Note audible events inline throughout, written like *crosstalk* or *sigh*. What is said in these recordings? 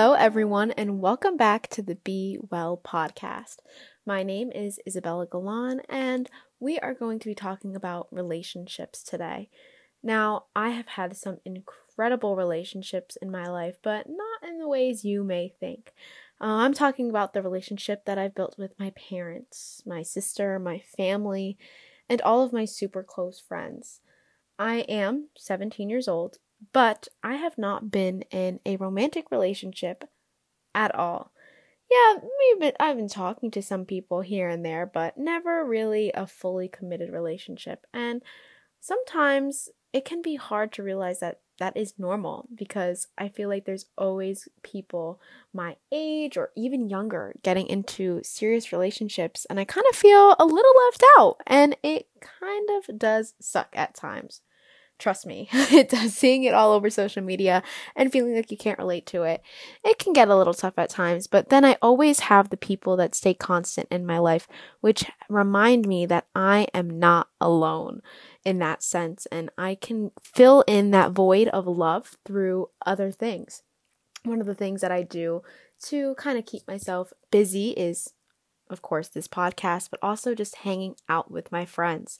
Hello, everyone, and welcome back to the Be Well podcast. My name is Isabella Galan, and we are going to be talking about relationships today. Now, I have had some incredible relationships in my life, but not in the ways you may think. Uh, I'm talking about the relationship that I've built with my parents, my sister, my family, and all of my super close friends. I am 17 years old but I have not been in a romantic relationship at all. Yeah, we've been, I've been talking to some people here and there, but never really a fully committed relationship. And sometimes it can be hard to realize that that is normal because I feel like there's always people my age or even younger getting into serious relationships, and I kind of feel a little left out, and it kind of does suck at times. Trust me, *laughs* it does. Seeing it all over social media and feeling like you can't relate to it, it can get a little tough at times. But then I always have the people that stay constant in my life, which remind me that I am not alone in that sense. And I can fill in that void of love through other things. One of the things that I do to kind of keep myself busy is of course, this podcast, but also just hanging out with my friends.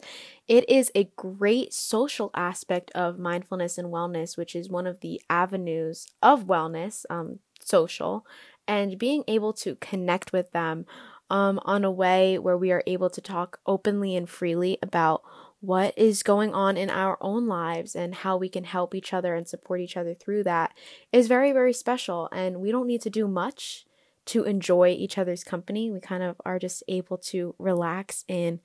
It is a great social aspect of mindfulness and wellness, which is one of the avenues of wellness, um, social, and being able to connect with them um, on a way where we are able to talk openly and freely about what is going on in our own lives and how we can help each other and support each other through that is very, very special. And we don't need to do much to enjoy each other's company. We kind of are just able to relax in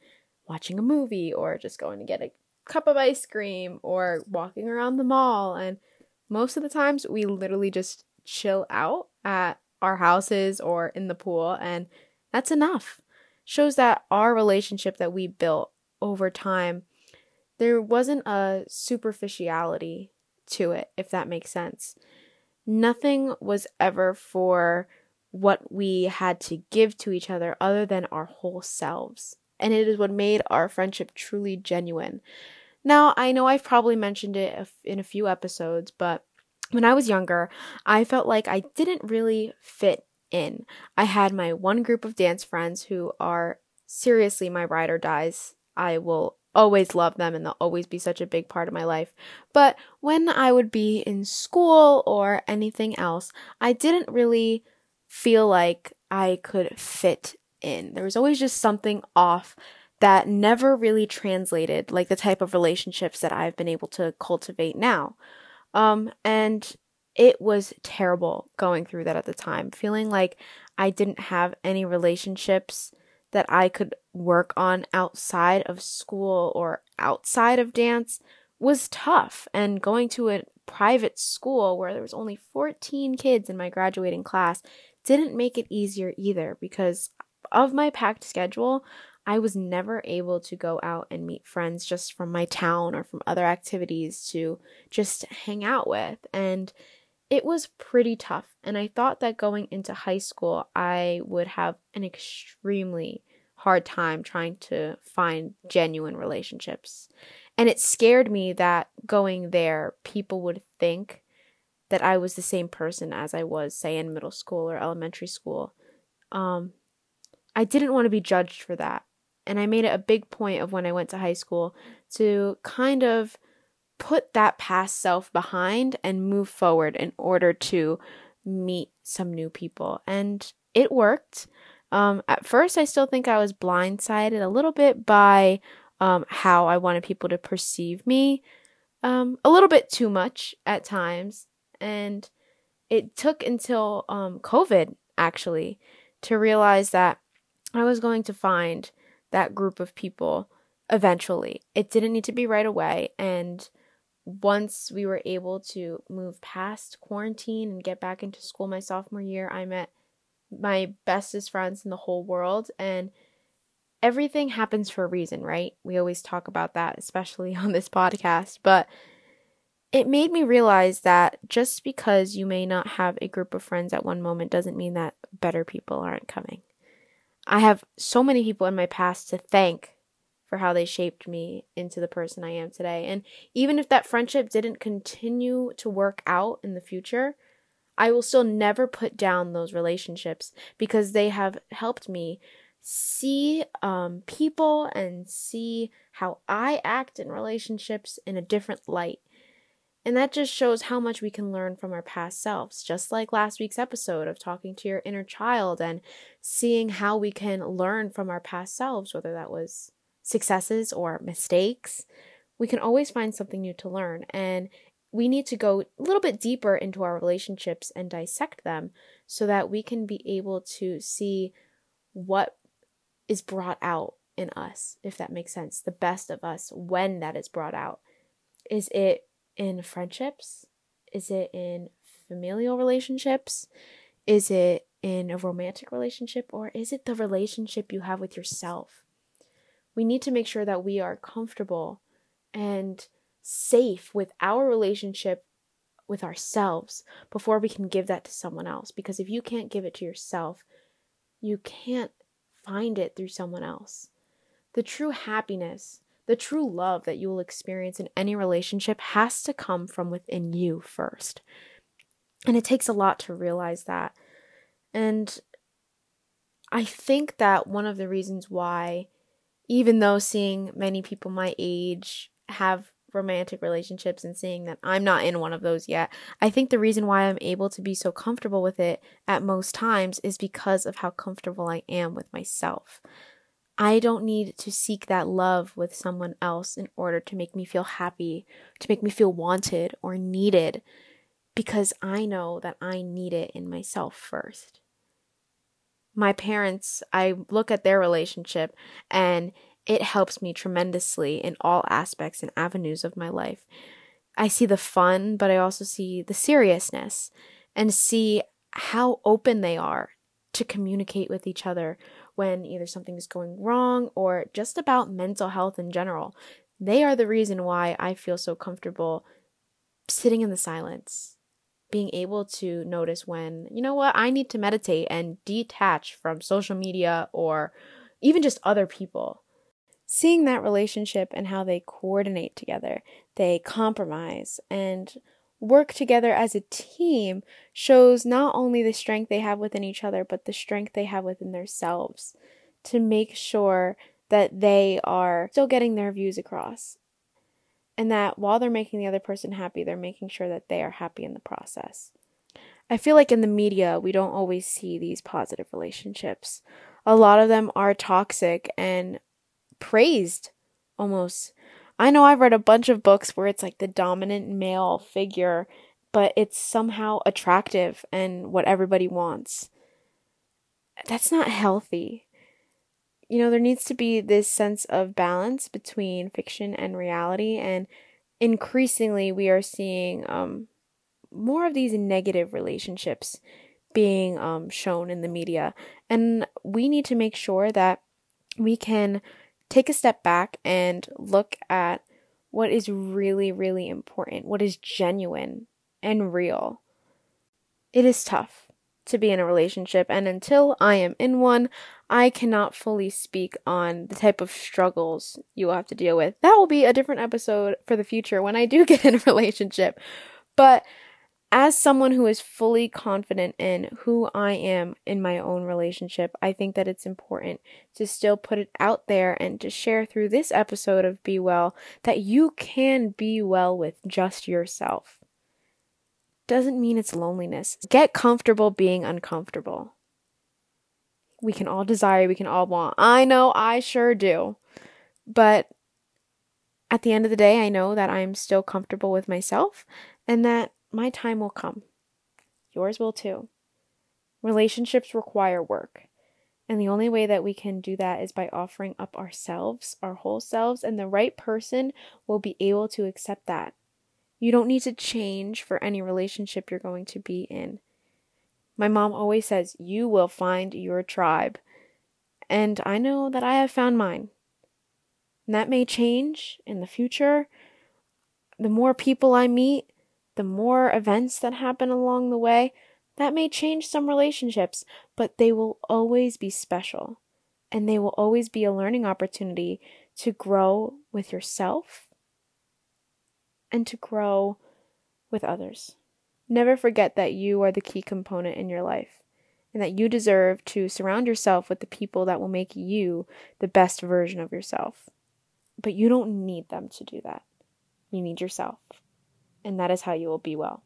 watching a movie or just going to get a cup of ice cream or walking around the mall. And most of the times, we literally just chill out at our houses or in the pool, and that's enough. Shows that our relationship that we built over time, there wasn't a superficiality to it, if that makes sense. Nothing was ever for what we had to give to each other other than our whole selves. And it is what made our friendship truly genuine. Now, I know I've probably mentioned it in a few episodes, but when I was younger, I felt like I didn't really fit in. I had my one group of dance friends who are seriously my ride or dies. I will always love them and they'll always be such a big part of my life. But when I would be in school or anything else, I didn't really feel like I could fit in. There was always just something off that never really translated like the type of relationships that I've been able to cultivate now. Um, and it was terrible going through that at the time, feeling like I didn't have any relationships that I could work on outside of school or outside of dance was tough. And going to a private school where there was only 14 kids in my graduating class didn't make it easier either because of my packed schedule. I was never able to go out and meet friends just from my town or from other activities to just hang out with. And it was pretty tough. And I thought that going into high school, I would have an extremely hard time trying to find genuine relationships. And it scared me that going there, people would think that I was the same person as I was, say, in middle school or elementary school. Um, I didn't want to be judged for that. And I made it a big point of when I went to high school to kind of put that past self behind and move forward in order to meet some new people. And it worked. Um, at first, I still think I was blindsided a little bit by um, how I wanted people to perceive me. Um, a little bit too much at times. And it took until um, COVID actually to realize that I was going to find that group of people eventually. It didn't need to be right away. And once we were able to move past quarantine and get back into school my sophomore year, I met my bestest friends in the whole world. And everything happens for a reason, right? We always talk about that, especially *laughs* on this podcast. But it made me realize that just because you may not have a group of friends at one moment doesn't mean that better people aren't coming. I have so many people in my past to thank for how they shaped me into the person I am today. And even if that friendship didn't continue to work out in the future, I will still never put down those relationships because they have helped me see um, people and see how I act in relationships in a different light. And that just shows how much we can learn from our past selves, just like last week's episode of talking to your inner child and seeing how we can learn from our past selves, whether that was successes or mistakes. We can always find something new to learn. And we need to go a little bit deeper into our relationships and dissect them so that we can be able to see what is brought out in us, if that makes sense, the best of us when that is brought out. Is it in friendships? Is it in familial relationships? Is it in a romantic relationship? Or is it the relationship you have with yourself? We need to make sure that we are comfortable and safe with our relationship with ourselves before we can give that to someone else. Because if you can't give it to yourself, you can't find it through someone else. The true happiness, the true love that you will experience in any relationship has to come from within you first. And it takes a lot to realize that. And I think that one of the reasons why, even though seeing many people my age have romantic relationships and seeing that I'm not in one of those yet, I think the reason why I'm able to be so comfortable with it at most times is because of how comfortable I am with myself. I don't need to seek that love with someone else in order to make me feel happy, to make me feel wanted or needed, because I know that I need it in myself first. My parents, I look at their relationship and it helps me tremendously in all aspects and avenues of my life. I see the fun, but I also see the seriousness and see how open they are to communicate with each other when either something is going wrong or just about mental health in general. They are the reason why I feel so comfortable sitting in the silence, being able to notice when, you know what, I need to meditate and detach from social media or even just other people seeing that relationship and how they coordinate together, they compromise and work together as a team shows not only the strength they have within each other, but the strength they have within themselves to make sure that they are still getting their views across. And that while they're making the other person happy, they're making sure that they are happy in the process. I feel like in the media, we don't always see these positive relationships. A lot of them are toxic and praised almost. I know I've read a bunch of books where it's like the dominant male figure, but it's somehow attractive and what everybody wants. That's not healthy. You know, there needs to be this sense of balance between fiction and reality, and increasingly we are seeing um, more of these negative relationships being um, shown in the media. And we need to make sure that we can take a step back and look at what is really, really important, what is genuine and real. It is tough to be in a relationship, and until I am in one, I cannot fully speak on the type of struggles you will have to deal with. That will be a different episode for the future when I do *laughs* get in a relationship. But as someone who is fully confident in who I am in my own relationship, I think that it's important to still put it out there and to share through this episode of Be Well that you can be well with just yourself. Doesn't mean it's loneliness. Get comfortable being uncomfortable. We can all desire, we can all want. I know I sure do. But at the end of the day, I know that I'm still comfortable with myself and that my time will come. Yours will too. Relationships require work. And the only way that we can do that is by offering up ourselves, our whole selves, and the right person will be able to accept that. You don't need to change for any relationship you're going to be in. My mom always says, You will find your tribe. And I know that I have found mine. And that may change in the future. The more people I meet, the more events that happen along the way, that may change some relationships, but they will always be special. And they will always be a learning opportunity to grow with yourself and to grow with others. Never forget that you are the key component in your life and that you deserve to surround yourself with the people that will make you the best version of yourself. But you don't need them to do that. You need yourself. And that is how you will be well.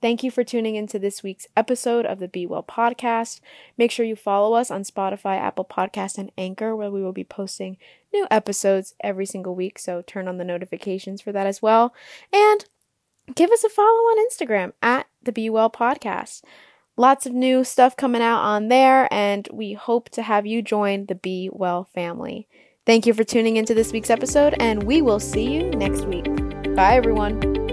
Thank you for tuning into this week's episode of the Be Well podcast. Make sure you follow us on Spotify, Apple Podcast, and Anchor, where we will be posting new episodes every single week. So turn on the notifications for that as well. And give us a follow on Instagram at the Be Well podcast. Lots of new stuff coming out on there, and we hope to have you join the Be Well family. Thank you for tuning into this week's episode, and we will see you next week. Bye, everyone.